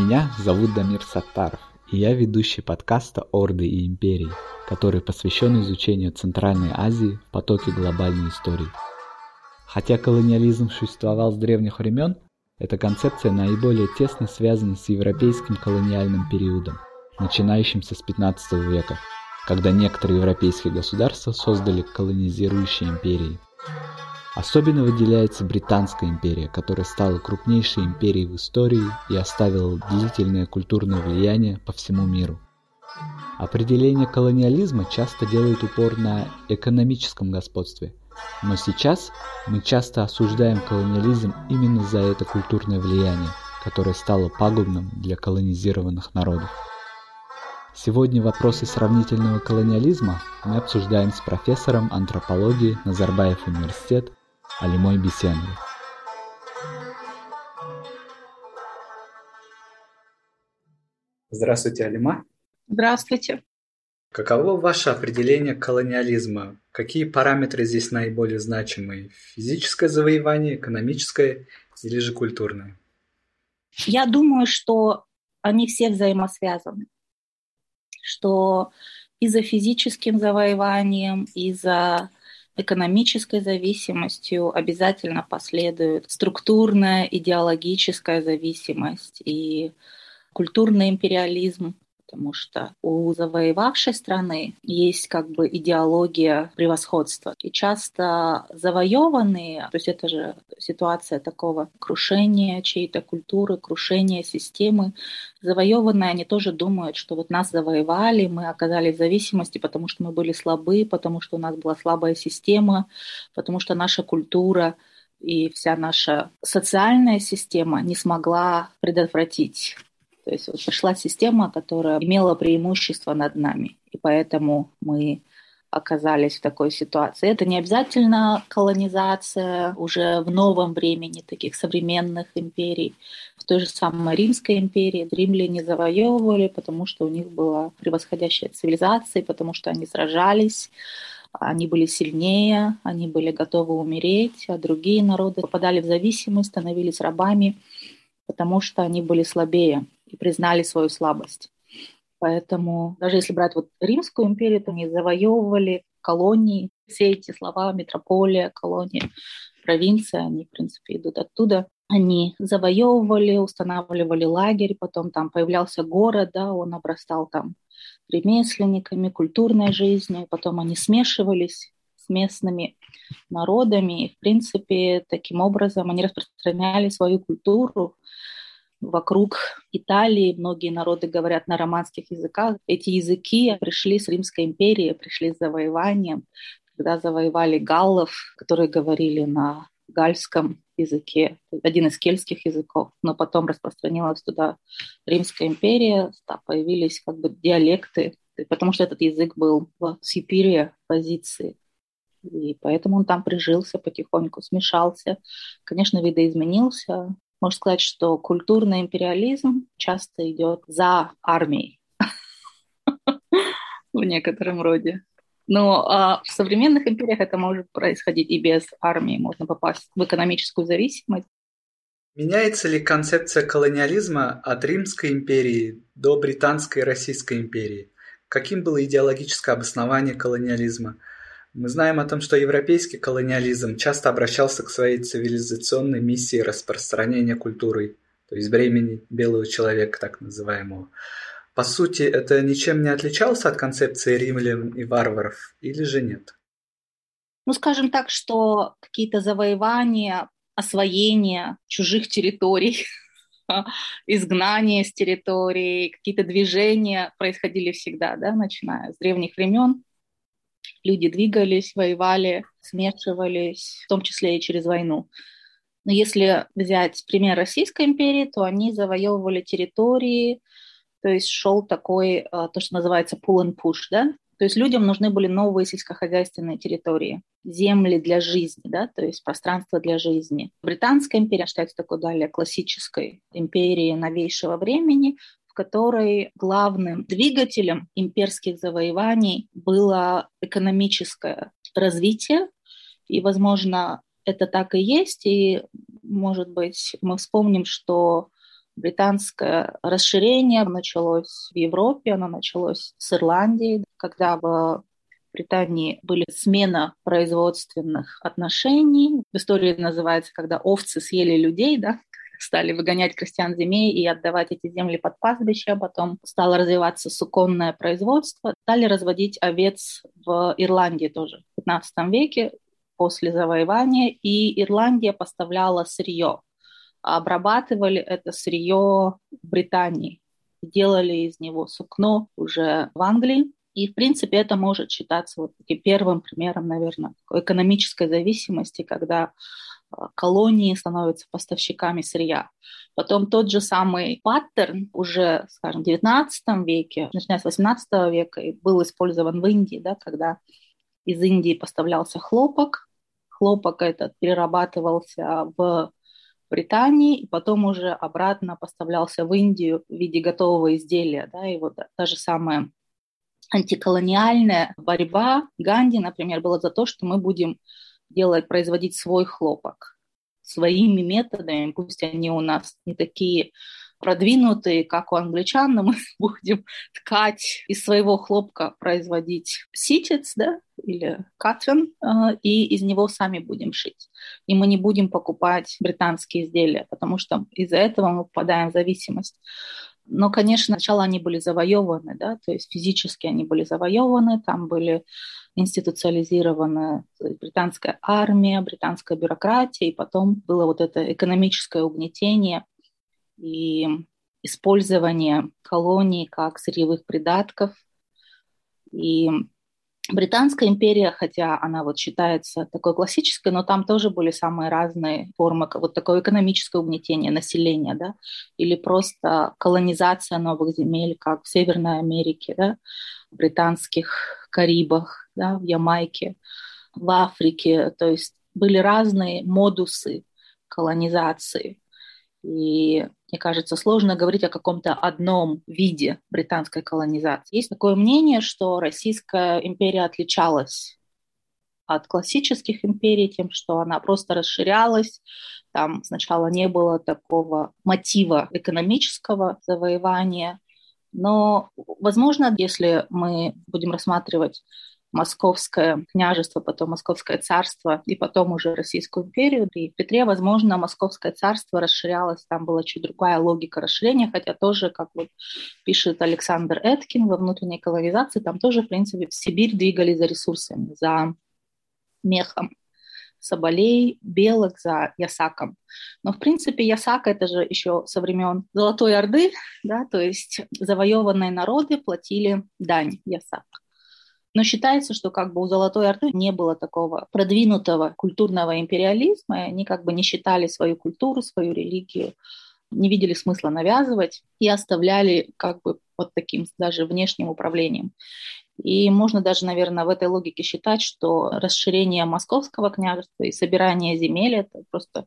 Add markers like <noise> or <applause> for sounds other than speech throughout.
Меня зовут Дамир Саттаров, и я ведущий подкаста «Орды и империи», который посвящен изучению Центральной Азии в потоке глобальной истории. Хотя колониализм существовал с древних времен, эта концепция наиболее тесно связана с европейским колониальным периодом, начинающимся с 15 века, когда некоторые европейские государства создали колонизирующие империи. Особенно выделяется Британская империя, которая стала крупнейшей империей в истории и оставила длительное культурное влияние по всему миру. Определение колониализма часто делает упор на экономическом господстве, но сейчас мы часто осуждаем колониализм именно за это культурное влияние, которое стало пагубным для колонизированных народов. Сегодня вопросы сравнительного колониализма мы обсуждаем с профессором антропологии Назарбаев университет Алимой Бесеновой. Здравствуйте, Алима. Здравствуйте. Каково ваше определение колониализма? Какие параметры здесь наиболее значимые? Физическое завоевание, экономическое или же культурное? Я думаю, что они все взаимосвязаны. Что и за физическим завоеванием, и за экономической зависимостью обязательно последует структурная идеологическая зависимость и культурный империализм, потому что у завоевавшей страны есть как бы идеология превосходства. И часто завоеванные, то есть это же ситуация такого крушения чьей-то культуры, крушения системы, завоеванные, они тоже думают, что вот нас завоевали, мы оказались в зависимости, потому что мы были слабы, потому что у нас была слабая система, потому что наша культура и вся наша социальная система не смогла предотвратить то есть вот пошла система, которая имела преимущество над нами, и поэтому мы оказались в такой ситуации. Это не обязательно колонизация уже в новом времени таких современных империй. В той же самой Римской империи римляне завоевывали, потому что у них была превосходящая цивилизация, потому что они сражались, они были сильнее, они были готовы умереть, а другие народы попадали в зависимость, становились рабами, потому что они были слабее и признали свою слабость. Поэтому даже если брать вот Римскую империю, то они завоевывали колонии, все эти слова метрополия, колония, провинция, они, в принципе, идут оттуда. Они завоевывали, устанавливали лагерь, потом там появлялся город, да, он обрастал там ремесленниками, культурной жизнью, потом они смешивались с местными народами, и, в принципе, таким образом они распространяли свою культуру, вокруг Италии. Многие народы говорят на романских языках. Эти языки пришли с Римской империи, пришли с завоеванием. Когда завоевали галлов, которые говорили на гальском языке, один из кельтских языков, но потом распространилась туда Римская империя, да, появились как бы диалекты, потому что этот язык был в superior позиции. И поэтому он там прижился потихоньку, смешался. Конечно, видоизменился, можно сказать, что культурный империализм часто идет за армией <laughs> в некотором роде. Но а в современных империях это может происходить и без армии. Можно попасть в экономическую зависимость. Меняется ли концепция колониализма от Римской империи до Британской и Российской империи? Каким было идеологическое обоснование колониализма – мы знаем о том, что европейский колониализм часто обращался к своей цивилизационной миссии распространения культуры, то есть бремени белого человека, так называемого. По сути, это ничем не отличалось от концепции римлян и варваров, или же нет? Ну, скажем так, что какие-то завоевания, освоение чужих территорий, <laughs> изгнание с территории, какие-то движения происходили всегда, да, начиная с древних времен люди двигались, воевали, смешивались, в том числе и через войну. Но если взять пример Российской империи, то они завоевывали территории, то есть шел такой, а, то, что называется pull and push, да, то есть людям нужны были новые сельскохозяйственные территории, земли для жизни, да, то есть пространство для жизни. Британская империя считается такой далее классической империей новейшего времени, которой главным двигателем имперских завоеваний было экономическое развитие. И, возможно, это так и есть. И, может быть, мы вспомним, что Британское расширение началось в Европе, оно началось с Ирландии, когда в Британии были смена производственных отношений. В истории называется, когда овцы съели людей, да, стали выгонять крестьян земей и отдавать эти земли под пастбище, потом стало развиваться суконное производство, стали разводить овец в Ирландии тоже в 15 веке после завоевания, и Ирландия поставляла сырье. Обрабатывали это сырье в Британии, делали из него сукно уже в Англии. И, в принципе, это может считаться вот таким первым примером, наверное, экономической зависимости, когда а, колонии становятся поставщиками сырья. Потом тот же самый паттерн уже, скажем, в XIX веке, начиная с XVIII века, был использован в Индии, да, когда из Индии поставлялся хлопок, хлопок этот перерабатывался в Британии, и потом уже обратно поставлялся в Индию в виде готового изделия. Да, и вот та же самая антиколониальная борьба Ганди, например, была за то, что мы будем делать, производить свой хлопок своими методами, пусть они у нас не такие продвинутые, как у англичан, но мы <laughs> будем ткать из своего хлопка, производить ситец, да, или катвин, э, и из него сами будем шить. И мы не будем покупать британские изделия, потому что из-за этого мы попадаем в зависимость. Но, конечно, сначала они были завоеваны, да, то есть физически они были завоеваны, там были институциализирована британская армия, британская бюрократия, и потом было вот это экономическое угнетение и использование колоний как сырьевых придатков. И Британская империя, хотя она вот считается такой классической, но там тоже были самые разные формы вот такое экономическое угнетение населения, да, или просто колонизация новых земель, как в Северной Америке, да, британских Карибах, да, в Ямайке, в Африке. То есть были разные модусы колонизации. И мне кажется, сложно говорить о каком-то одном виде британской колонизации. Есть такое мнение, что Российская империя отличалась от классических империй тем, что она просто расширялась. Там сначала не было такого мотива экономического завоевания. Но, возможно, если мы будем рассматривать Московское княжество, потом Московское царство и потом уже Российскую империю. При Петре, возможно, Московское царство расширялось, там была чуть другая логика расширения, хотя тоже, как вот пишет Александр Эткин во внутренней колонизации, там тоже, в принципе, в Сибирь двигались за ресурсами, за мехом соболей, белок за ясаком. Но, в принципе, ясак – это же еще со времен Золотой Орды, да, то есть завоеванные народы платили дань ясак. Но считается, что как бы у Золотой Орды не было такого продвинутого культурного империализма, и они как бы не считали свою культуру, свою религию, не видели смысла навязывать и оставляли как бы под таким даже внешним управлением. И можно даже, наверное, в этой логике считать, что расширение московского княжества и собирание земель – это просто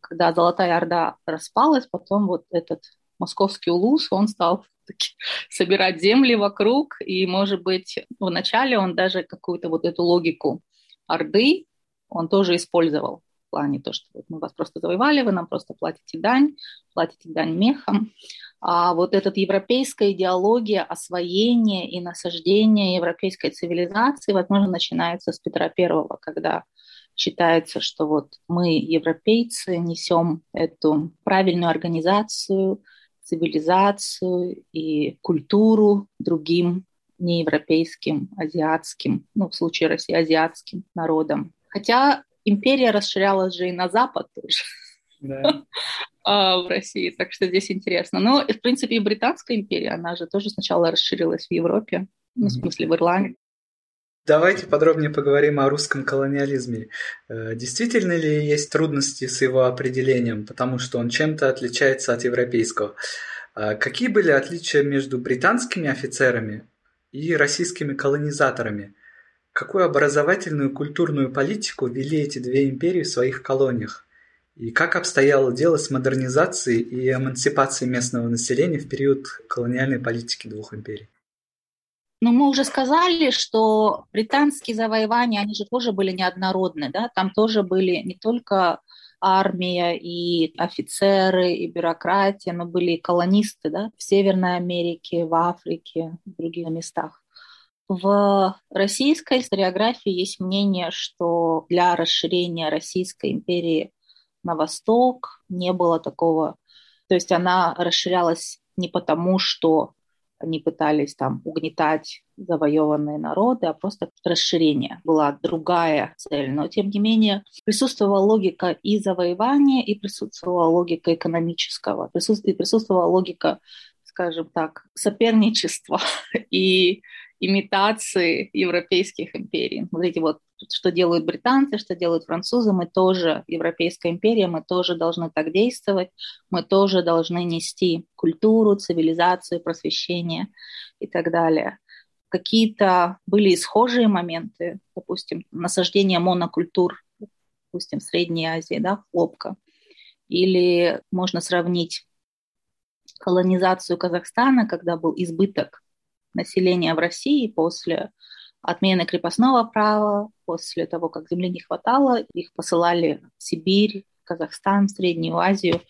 когда Золотая Орда распалась, потом вот этот московский улус, он стал <laughs> собирать земли вокруг, и, может быть, вначале он даже какую-то вот эту логику Орды, он тоже использовал в плане то, что вот мы вас просто завоевали, вы нам просто платите дань, платите дань мехом. А вот эта европейская идеология освоения и насаждения европейской цивилизации, возможно, начинается с Петра Первого, когда считается, что вот мы, европейцы, несем эту правильную организацию, цивилизацию и культуру другим неевропейским, азиатским, ну, в случае России, азиатским народам. Хотя империя расширялась же и на Запад тоже. Да. <laughs> А, в России, так что здесь интересно. Но, в принципе, и Британская империя, она же тоже сначала расширилась в Европе, ну, в смысле, в Ирландии. Давайте подробнее поговорим о русском колониализме. Э, действительно ли есть трудности с его определением, потому что он чем-то отличается от европейского? А какие были отличия между британскими офицерами и российскими колонизаторами? Какую образовательную и культурную политику вели эти две империи в своих колониях? И как обстояло дело с модернизацией и эмансипацией местного населения в период колониальной политики двух империй? Но мы уже сказали, что британские завоевания, они же тоже были неоднородны, да, там тоже были не только армия, и офицеры, и бюрократия, но были и колонисты да, в Северной Америке, в Африке, в других местах. В российской историографии есть мнение, что для расширения Российской империи на восток не было такого, то есть она расширялась не потому, что они пытались там угнетать завоеванные народы, а просто расширение была другая цель. Но, тем не менее, присутствовала логика и завоевания, и присутствовала логика экономического, присутствовала, присутствовала логика, скажем так, соперничества <laughs> и имитации европейских империй. Смотрите, вот что делают британцы, что делают французы, мы тоже, Европейская империя, мы тоже должны так действовать, мы тоже должны нести культуру, цивилизацию, просвещение и так далее. Какие-то были схожие моменты, допустим, насаждение монокультур, допустим, в Средней Азии, да, хлопка. Или можно сравнить колонизацию Казахстана, когда был избыток населения в России после отмены крепостного права, после того, как земли не хватало, их посылали в Сибирь, Казахстан, Среднюю Азию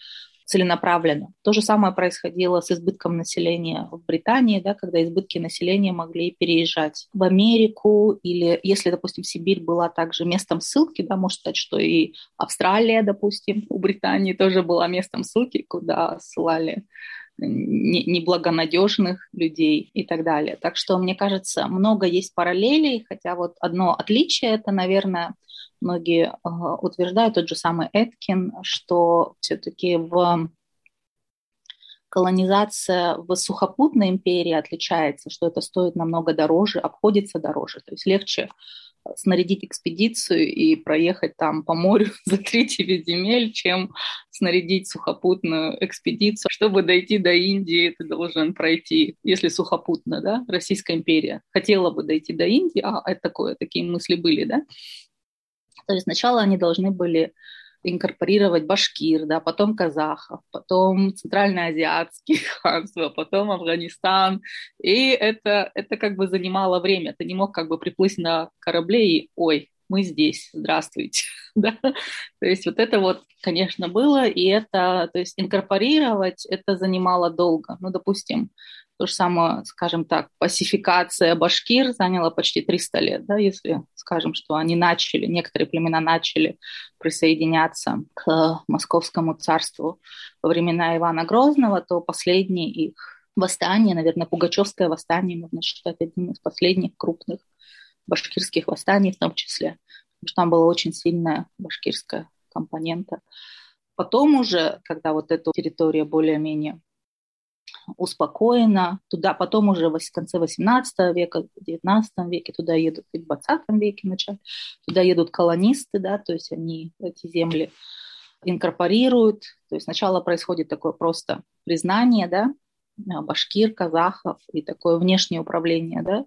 целенаправленно. То же самое происходило с избытком населения в Британии, да, когда избытки населения могли переезжать в Америку, или если, допустим, Сибирь была также местом ссылки, да, может сказать, что и Австралия, допустим, у Британии тоже была местом ссылки, куда ссылали неблагонадежных людей и так далее. Так что, мне кажется, много есть параллелей, хотя вот одно отличие это, наверное, многие э, утверждают, тот же самый Эткин, что все-таки в колонизация в сухопутной империи отличается, что это стоит намного дороже, обходится дороже. То есть легче снарядить экспедицию и проехать там по морю <laughs> за три земель, чем снарядить сухопутную экспедицию. Чтобы дойти до Индии, ты должен пройти, если сухопутно, да, Российская империя хотела бы дойти до Индии, а это такое, такие мысли были, да, то есть сначала они должны были инкорпорировать башкир, да, потом казахов, потом центральноазиатские <laughs> ханства, потом Афганистан. И это, это как бы занимало время. Ты не мог как бы приплыть на корабле и «Ой, мы здесь, здравствуйте». <laughs> да? То есть вот это вот, конечно, было, и это, то есть инкорпорировать, это занимало долго. Ну, допустим, то же самое, скажем так, пасификация башкир заняла почти 300 лет, да, если скажем, что они начали, некоторые племена начали присоединяться к Московскому царству во времена Ивана Грозного, то последние их восстание, наверное, Пугачевское восстание можно считать одним из последних крупных башкирских восстаний в том числе, потому что там была очень сильная башкирская компонента. Потом уже, когда вот эта территория более-менее успокоено. Туда потом уже в конце 18 века, в 19 веке туда едут, и в 20 веке начать, туда едут колонисты, да, то есть они эти земли инкорпорируют. То есть сначала происходит такое просто признание, да, башкир, казахов и такое внешнее управление, да,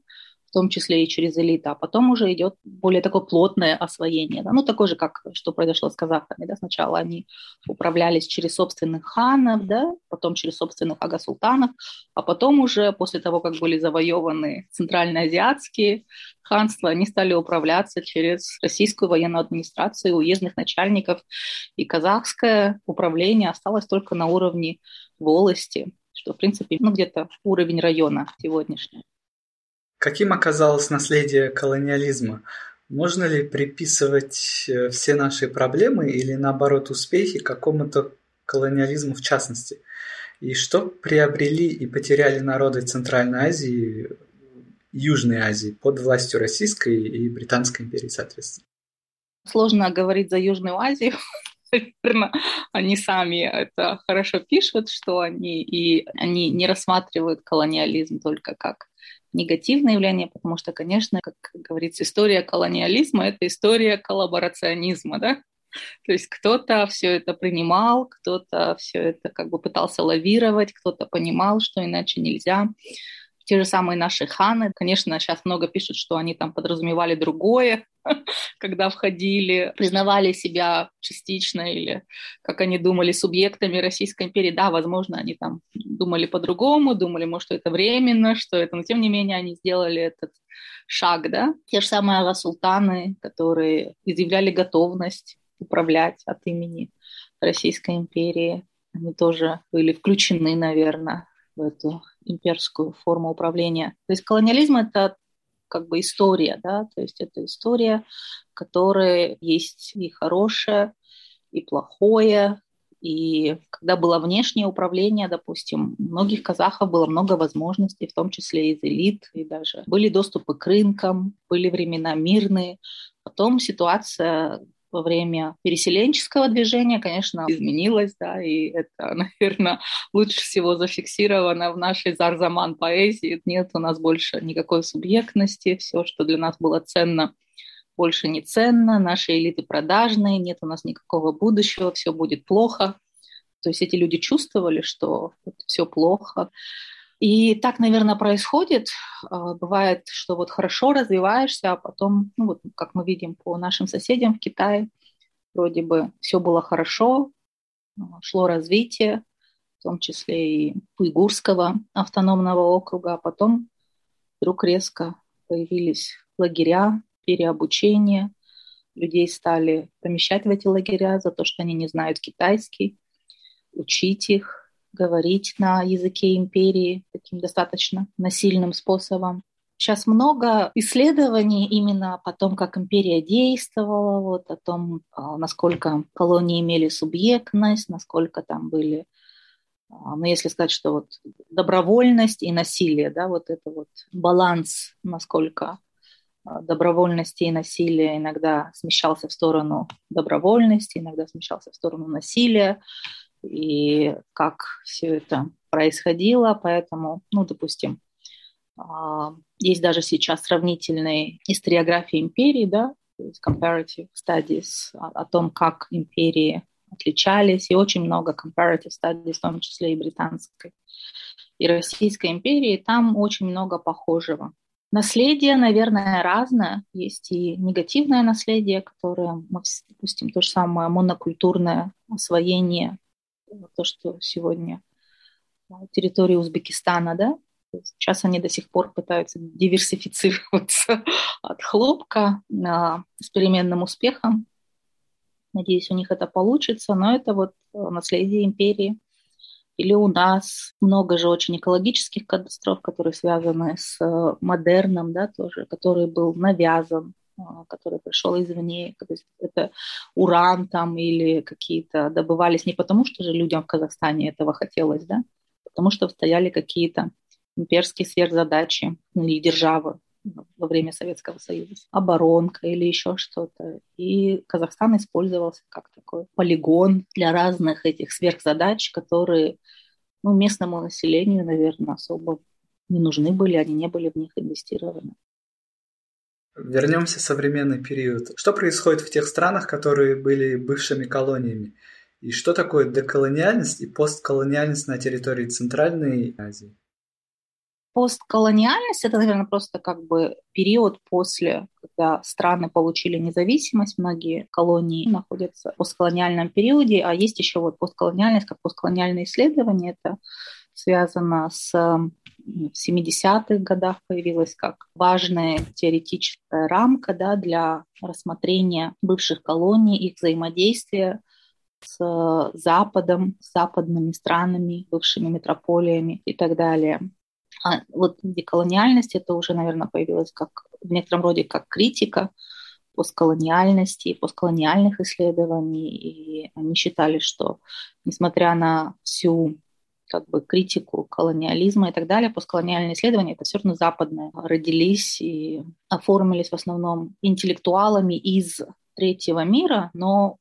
в том числе и через элиту, а потом уже идет более такое плотное освоение. Да? Ну, такое же, как что произошло с казахами. Да? Сначала они управлялись через собственных ханов, да? потом через собственных ага-султанов, а потом уже после того, как были завоеваны центральноазиатские ханства, они стали управляться через российскую военную администрацию, уездных начальников, и казахское управление осталось только на уровне волости, что, в принципе, ну, где-то уровень района сегодняшний. Каким оказалось наследие колониализма? Можно ли приписывать э, все наши проблемы или наоборот успехи какому-то колониализму в частности? И что приобрели и потеряли народы Центральной Азии, Южной Азии под властью Российской и Британской империи, соответственно? Сложно говорить за Южную Азию, <laughs> наверное, они сами это хорошо пишут, что они и они не рассматривают колониализм только как негативное явление, потому что, конечно, как говорится, история колониализма – это история коллаборационизма, да? То есть кто-то все это принимал, кто-то все это как бы пытался лавировать, кто-то понимал, что иначе нельзя. Те же самые наши ханы, конечно, сейчас много пишут, что они там подразумевали другое, <laughs> когда входили, признавали себя частично или, как они думали, субъектами Российской империи. Да, возможно, они там думали по-другому, думали, может, это временно, что это, но тем не менее они сделали этот шаг, да. Те же самые ага-султаны, которые изъявляли готовность управлять от имени Российской империи. Они тоже были включены, наверное, в эту имперскую форму управления. То есть колониализм – это как бы история, да, то есть это история, которая есть и хорошее, и плохое, и когда было внешнее управление, допустим, у многих казахов было много возможностей, в том числе из элит, и даже были доступы к рынкам, были времена мирные. Потом ситуация во время переселенческого движения, конечно, изменилась, да, и это, <laughs> наверное, лучше всего зафиксировано в нашей Зарзаман поэзии. Нет у нас больше никакой субъектности, все, что для нас было ценно, больше не ценно, наши элиты продажные, нет у нас никакого будущего, все будет плохо. То есть эти люди чувствовали, что все плохо. И так, наверное, происходит. А, бывает, что вот хорошо развиваешься, а потом, ну вот как мы видим по нашим соседям в Китае, вроде бы все было хорошо, а, шло развитие, в том числе и Уйгурского автономного округа, а потом вдруг резко появились лагеря, переобучение, людей стали помещать в эти лагеря за то, что они не знают китайский, учить их, говорить на языке империи таким достаточно насильным способом. Сейчас много исследований именно о том, как империя действовала, вот, о том, а, насколько колонии имели субъектность, насколько там были а, ну, если сказать, что вот добровольность и насилие, да, вот это вот баланс, насколько а, добровольности и насилия иногда смещался в сторону добровольности, иногда смещался в сторону насилия и как все это происходило. Поэтому, ну, допустим, а, есть даже сейчас сравнительные историографии империи, да, comparative studies о, о том, как империи отличались, и очень много comparative studies, в том числе и британской и Российской империи, там очень много похожего. Наследие, наверное, разное. Есть и негативное наследие, которое, допустим, то же самое монокультурное освоение то, что сегодня территория Узбекистана, да, Сейчас они до сих пор пытаются диверсифицироваться <laughs> от хлопка а, с переменным успехом. Надеюсь, у них это получится, но это вот э, наследие империи. Или у нас много же очень экологических катастроф, которые связаны с э, модерном, да, тоже, который был навязан а, который пришел извне, то есть это уран там или какие-то добывались не потому, что же людям в Казахстане этого хотелось, да, потому что стояли какие-то имперские сверхзадачи или державы во время Советского Союза, оборонка или еще что-то. И Казахстан использовался как такой полигон для разных этих сверхзадач, которые ну, местному населению, наверное, особо не нужны были, они не были в них инвестированы. Вернемся в современный период. Что происходит в тех странах, которые были бывшими колониями? И что такое деколониальность и постколониальность на территории Центральной Азии? Постколониальность – это, наверное, просто как бы период после, когда страны получили независимость, многие колонии находятся в постколониальном периоде, а есть еще вот постколониальность, как постколониальное исследование, это связано с в 70-х годах появилась как важная теоретическая рамка да, для рассмотрения бывших колоний, их взаимодействия с Западом, с западными странами, бывшими метрополиями и так далее. А вот деколониальность это уже, наверное, появилась как в некотором роде как критика постколониальности, постколониальных исследований, и они считали, что несмотря на всю как бы критику колониализма и так далее, постколониальные исследования, это все равно западные, родились и оформились в основном интеллектуалами из третьего мира, но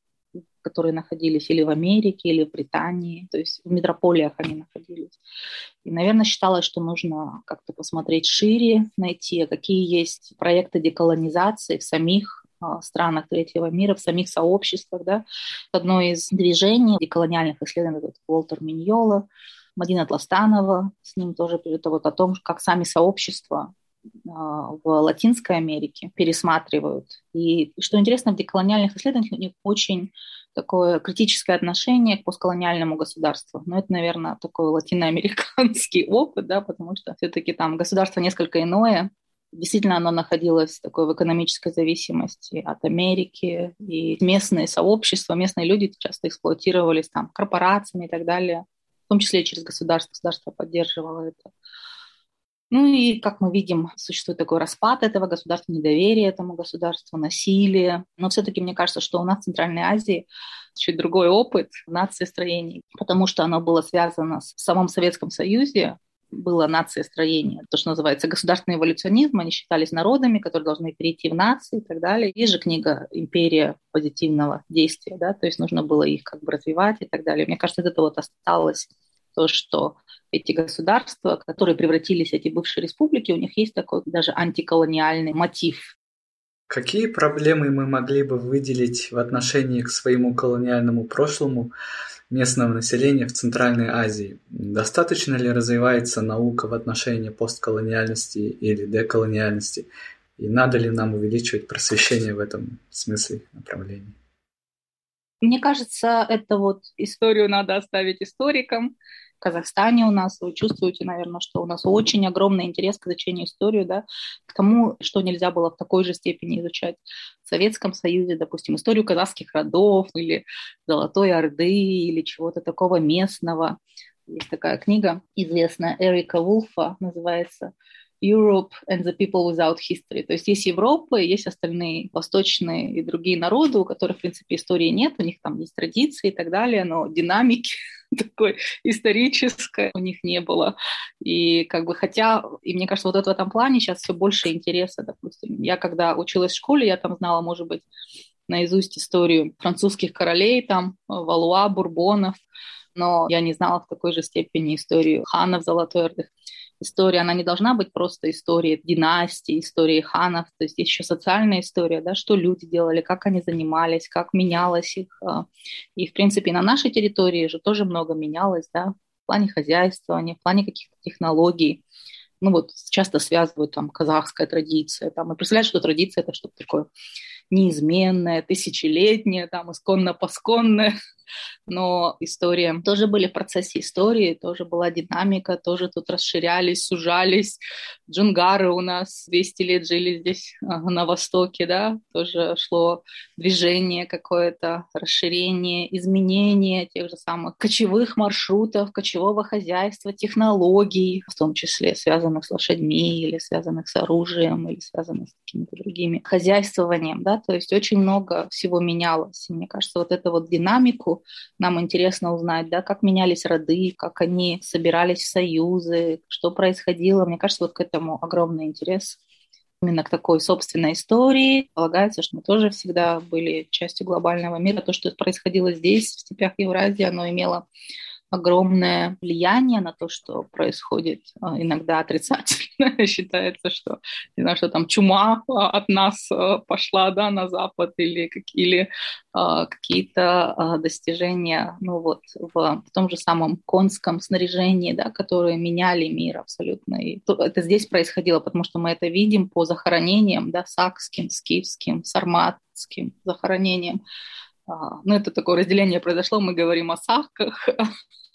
которые находились или в Америке, или в Британии, то есть в метрополиях они находились. И, наверное, считалось, что нужно как-то посмотреть шире, найти, какие есть проекты деколонизации в самих странах третьего мира, в самих сообществах. Да. Одно из движений деколониальных исследований, Уолтер Миньола, Мадина Тластанова, с ним тоже это вот о том, как сами сообщества а, в Латинской Америке пересматривают. И что интересно, в деколониальных исследованиях у них очень такое критическое отношение к постколониальному государству. Но это, наверное, такой латиноамериканский <laughs> опыт, да, потому что все-таки там государство несколько иное, Действительно, оно находилось такой в экономической зависимости от Америки, и местные сообщества, местные люди часто эксплуатировались там корпорациями и так далее, в том числе через государство. Государство поддерживало это. Ну и, как мы видим, существует такой распад этого государства, недоверие этому государству, насилие. Но все-таки мне кажется, что у нас в Центральной Азии чуть другой опыт нациестроений, потому что оно было связано с самым Советском Союзе, было нациестроение, то, что называется государственный эволюционизм, они считались народами, которые должны перейти в нации и так далее. Есть же книга «Империя позитивного действия», да, то есть нужно было их как бы развивать и так далее. Мне кажется, это вот осталось то, что эти государства, которые превратились, эти бывшие республики, у них есть такой даже антиколониальный мотив. Какие проблемы мы могли бы выделить в отношении к своему колониальному прошлому местного населения в Центральной Азии? Достаточно ли развивается наука в отношении постколониальности или деколониальности? И надо ли нам увеличивать просвещение в этом смысле направлении? Мне кажется, это вот историю надо оставить историкам, в Казахстане у нас, вы чувствуете, наверное, что у нас очень огромный интерес к изучению истории, да, к тому, что нельзя было в такой же степени изучать в Советском Союзе, допустим, историю казахских родов или Золотой Орды или чего-то такого местного. Есть такая книга известная Эрика Вулфа, называется Europe and the people without history. То есть есть Европа, есть остальные восточные и другие народы, у которых, в принципе, истории нет, у них там есть традиции и так далее, но динамики <laughs> такой исторической у них не было. И как бы хотя, и мне кажется, вот это в этом плане сейчас все больше интереса, допустим. Я когда училась в школе, я там знала, может быть, наизусть историю французских королей, там, Валуа, Бурбонов, но я не знала в такой же степени историю ханов Золотой Орды история, она не должна быть просто историей династии, историей ханов, то есть еще социальная история, да, что люди делали, как они занимались, как менялось их. А. И, в принципе, на нашей территории же тоже много менялось, да, в плане хозяйствования, в плане каких-то технологий. Ну вот часто связывают там казахская традиция, там, и представляют, что традиция это что-то такое неизменное, тысячелетнее, там, исконно-посконное. <laughs> Но история тоже были в процессе истории, тоже была динамика, тоже тут расширялись, сужались. Джунгары у нас 200 лет жили здесь на востоке, да, тоже шло движение какое-то, расширение, изменение тех же самых кочевых маршрутов, кочевого хозяйства, технологий, в том числе связанных с лошадьми или связанных с оружием или связанных с какими-то другими хозяйствованием, да, то есть очень много всего менялось. И мне кажется, вот эту вот динамику нам интересно узнать, да, как менялись роды, как они собирались в союзы, что происходило. Мне кажется, вот к этому огромный интерес именно к такой собственной истории. Полагается, что мы тоже всегда были частью глобального мира. То, что происходило здесь, в степях Евразии, оно имело огромное влияние на то, что происходит а, иногда отрицательно. <laughs> Считается, что, не знаю, что там чума а, от нас а, пошла да, на Запад или, или какие-то достижения ну, вот, в, в том же самом конском снаряжении, да, которые меняли мир абсолютно. И это здесь происходило, потому что мы это видим по захоронениям, да, сакским, скифским, сарматским захоронениям. Ну, это такое разделение произошло, мы говорим о саках,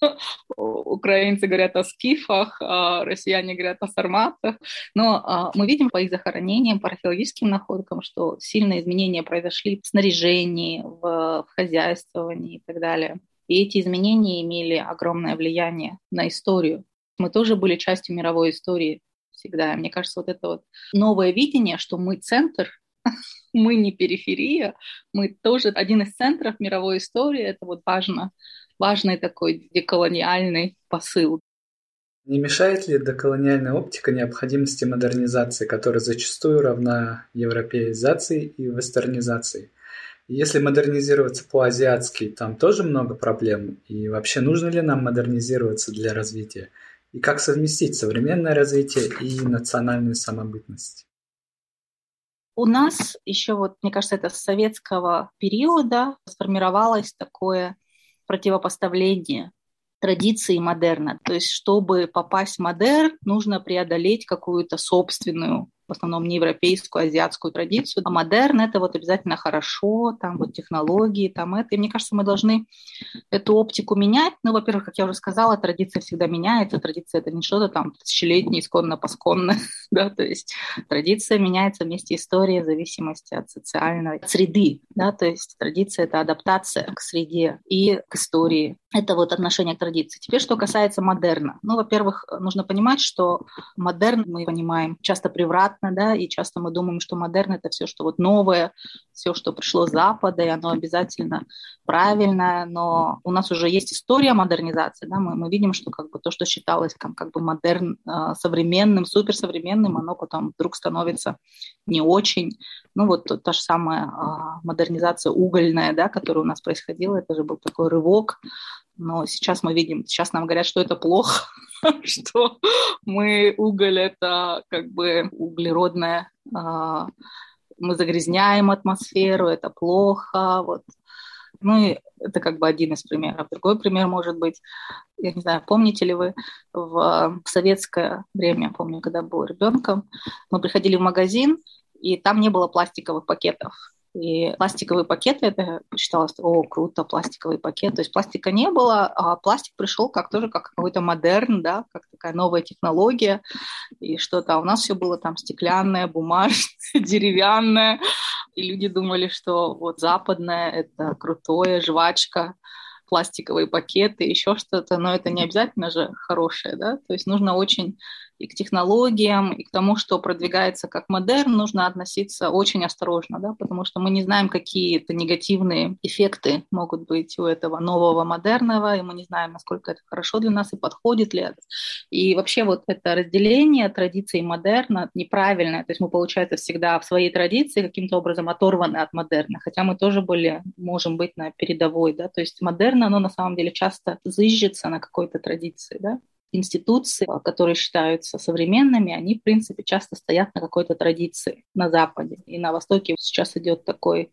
<laughs> украинцы говорят о скифах, а россияне говорят о сарматах. Но а, мы видим по их захоронениям, по археологическим находкам, что сильные изменения произошли в снаряжении, в хозяйствовании и так далее. И эти изменения имели огромное влияние на историю. Мы тоже были частью мировой истории всегда. Мне кажется, вот это вот новое видение, что мы центр, <laughs> мы не периферия, мы тоже один из центров мировой истории, это вот важно важный такой деколониальный посыл. Не мешает ли доколониальная оптика необходимости модернизации, которая зачастую равна европеизации и вестернизации? Если модернизироваться по-азиатски, там тоже много проблем. И вообще нужно ли нам модернизироваться для развития? И как совместить современное развитие и национальную самобытность? У нас еще вот, мне кажется, это с советского периода сформировалось такое противопоставление традиции модерна. То есть, чтобы попасть в модерн, нужно преодолеть какую-то собственную в основном не европейскую, а азиатскую традицию. А модерн – это вот обязательно хорошо, там вот технологии, там это. И мне кажется, мы должны эту оптику менять. Ну, во-первых, как я уже сказала, традиция всегда меняется. Традиция – это не что-то там тысячелетнее, исконно-посконно. <laughs> да? То есть традиция меняется вместе истории в зависимости от социальной среды. Да? То есть традиция – это адаптация к среде и к истории. Это вот отношение к традиции. Теперь, что касается модерна. Ну, во-первых, нужно понимать, что модерн, мы понимаем, часто превратно понятно, да, и часто мы думаем, что модерн – это все, что вот новое, все, что пришло с Запада, и оно обязательно правильное, но у нас уже есть история модернизации, да, мы, мы видим, что как бы то, что считалось как, как бы модерн, э, современным, суперсовременным, оно потом вдруг становится не очень. Ну вот та же самая э, модернизация угольная, да, которая у нас происходила, это же был такой рывок, но сейчас мы видим, сейчас нам говорят, что это плохо, <laughs> что мы уголь это как бы углеродное, а, мы загрязняем атмосферу, это плохо, вот. Ну и это как бы один из примеров. Другой пример может быть, я не знаю, помните ли вы, в советское время, помню, когда был ребенком, мы приходили в магазин, и там не было пластиковых пакетов. И пластиковые пакеты, это считалось, о, круто, пластиковый пакет. То есть пластика не было, а пластик пришел как тоже как какой-то модерн, да, как такая новая технология. И что-то, а у нас все было там стеклянное, бумажное, <laughs> деревянное. И люди думали, что вот западное – это крутое, жвачка, пластиковые пакеты, еще что-то, но это не обязательно же хорошее, да, то есть нужно очень и к технологиям, и к тому, что продвигается как модерн, нужно относиться очень осторожно, да, потому что мы не знаем, какие-то негативные эффекты могут быть у этого нового модерного, и мы не знаем, насколько это хорошо для нас и подходит ли это. И вообще вот это разделение традиции модерна неправильное, то есть мы, получается, всегда в своей традиции каким-то образом оторваны от модерна, хотя мы тоже были, можем быть на передовой, да, то есть модерн, оно на самом деле часто зыждется на какой-то традиции, да, институции, которые считаются современными, они, в принципе, часто стоят на какой-то традиции на Западе. И на Востоке сейчас идет такой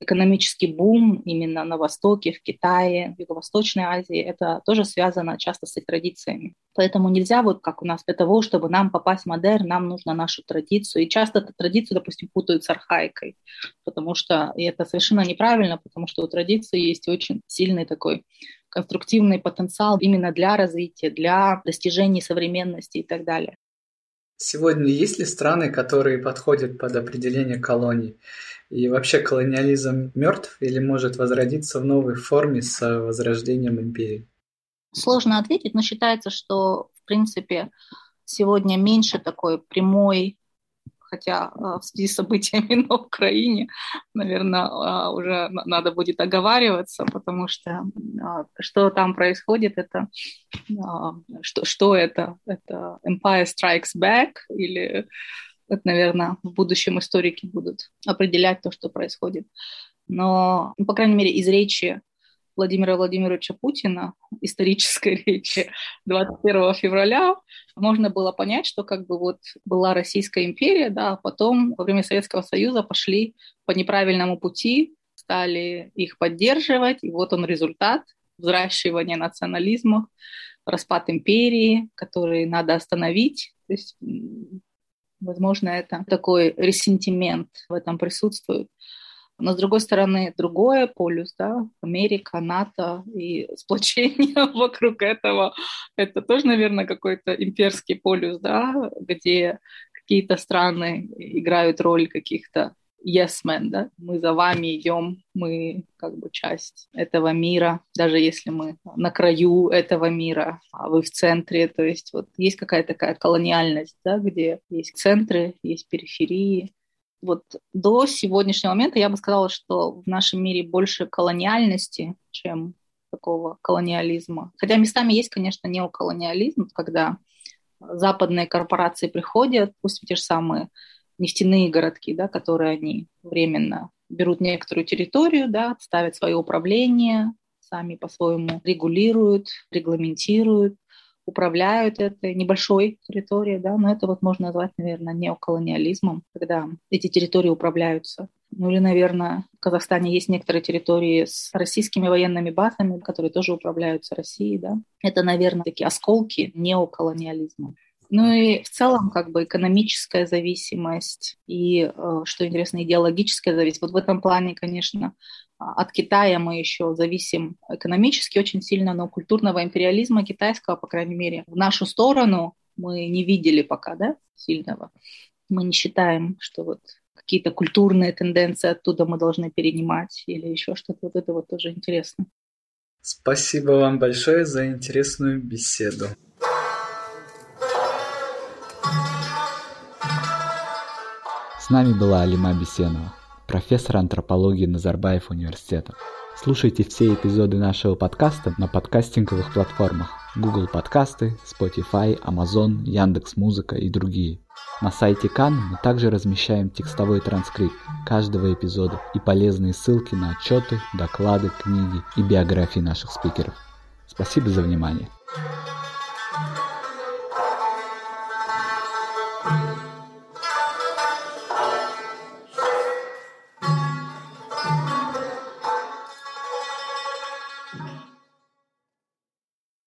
экономический бум именно на Востоке, в Китае, в Юго-Восточной Азии, это тоже связано часто с их традициями. Поэтому нельзя вот как у нас для того, чтобы нам попасть в модерн, нам нужно нашу традицию. И часто эту традицию, допустим, путают с архаикой, потому что и это совершенно неправильно, потому что у традиции есть очень сильный такой конструктивный потенциал именно для развития, для достижения современности и так далее. Сегодня есть ли страны, которые подходят под определение колоний? И вообще колониализм мертв или может возродиться в новой форме с возрождением империи? Сложно ответить, но считается, что, в принципе, сегодня меньше такой прямой хотя а, в связи с событиями <laughs> на Украине, наверное, а, уже надо будет оговариваться, потому что а, что там происходит, это что, что это? Это Empire Strikes Back или это, наверное, в будущем историки будут определять то, что происходит. Но, ну, по крайней мере, из речи Владимира Владимировича Путина, исторической <laughs> речи 21 февраля, можно было понять, что как бы вот была Российская империя, да, а потом во время Советского Союза пошли по неправильному пути, стали их поддерживать, и вот он результат взращивания национализма, распад империи, который надо остановить. То есть, возможно, это такой ресентимент в этом присутствует. Но, с другой стороны, другое полюс, да, Америка, НАТО и <laughs> сплочение вокруг этого, это тоже, наверное, какой-то имперский полюс, да, где какие-то страны играют роль каких-то yes men, да, мы за вами идем, мы как бы часть этого мира, даже если мы на краю этого мира, а вы в центре, то есть вот есть какая-то такая колониальность, да, где есть центры, есть периферии, вот до сегодняшнего момента я бы сказала, что в нашем мире больше колониальности, чем такого колониализма. Хотя местами есть, конечно, неоколониализм, когда западные корпорации приходят, пусть те же самые нефтяные городки, да, которые они временно берут некоторую территорию, да, ставят свое управление, сами по-своему регулируют, регламентируют, управляют этой небольшой территорией, да, но это вот можно назвать, наверное, неоколониализмом, когда эти территории управляются. Ну или, наверное, в Казахстане есть некоторые территории с российскими военными базами, которые тоже управляются Россией, да. Это, наверное, такие осколки неоколониализма. Ну и в целом как бы экономическая зависимость и, э, что интересно, идеологическая зависимость. Вот в этом плане, конечно, от Китая мы еще зависим экономически очень сильно, но культурного империализма китайского, по крайней мере, в нашу сторону мы не видели пока, да, сильного. Мы не считаем, что вот какие-то культурные тенденции оттуда мы должны перенимать или еще что-то. Вот это вот тоже интересно. Спасибо вам большое за интересную беседу. С нами была Алима Бесенова, профессор антропологии Назарбаев университета. Слушайте все эпизоды нашего подкаста на подкастинговых платформах Google подкасты, Spotify, Amazon, Яндекс Музыка и другие. На сайте Кан мы также размещаем текстовой транскрипт каждого эпизода и полезные ссылки на отчеты, доклады, книги и биографии наших спикеров. Спасибо за внимание.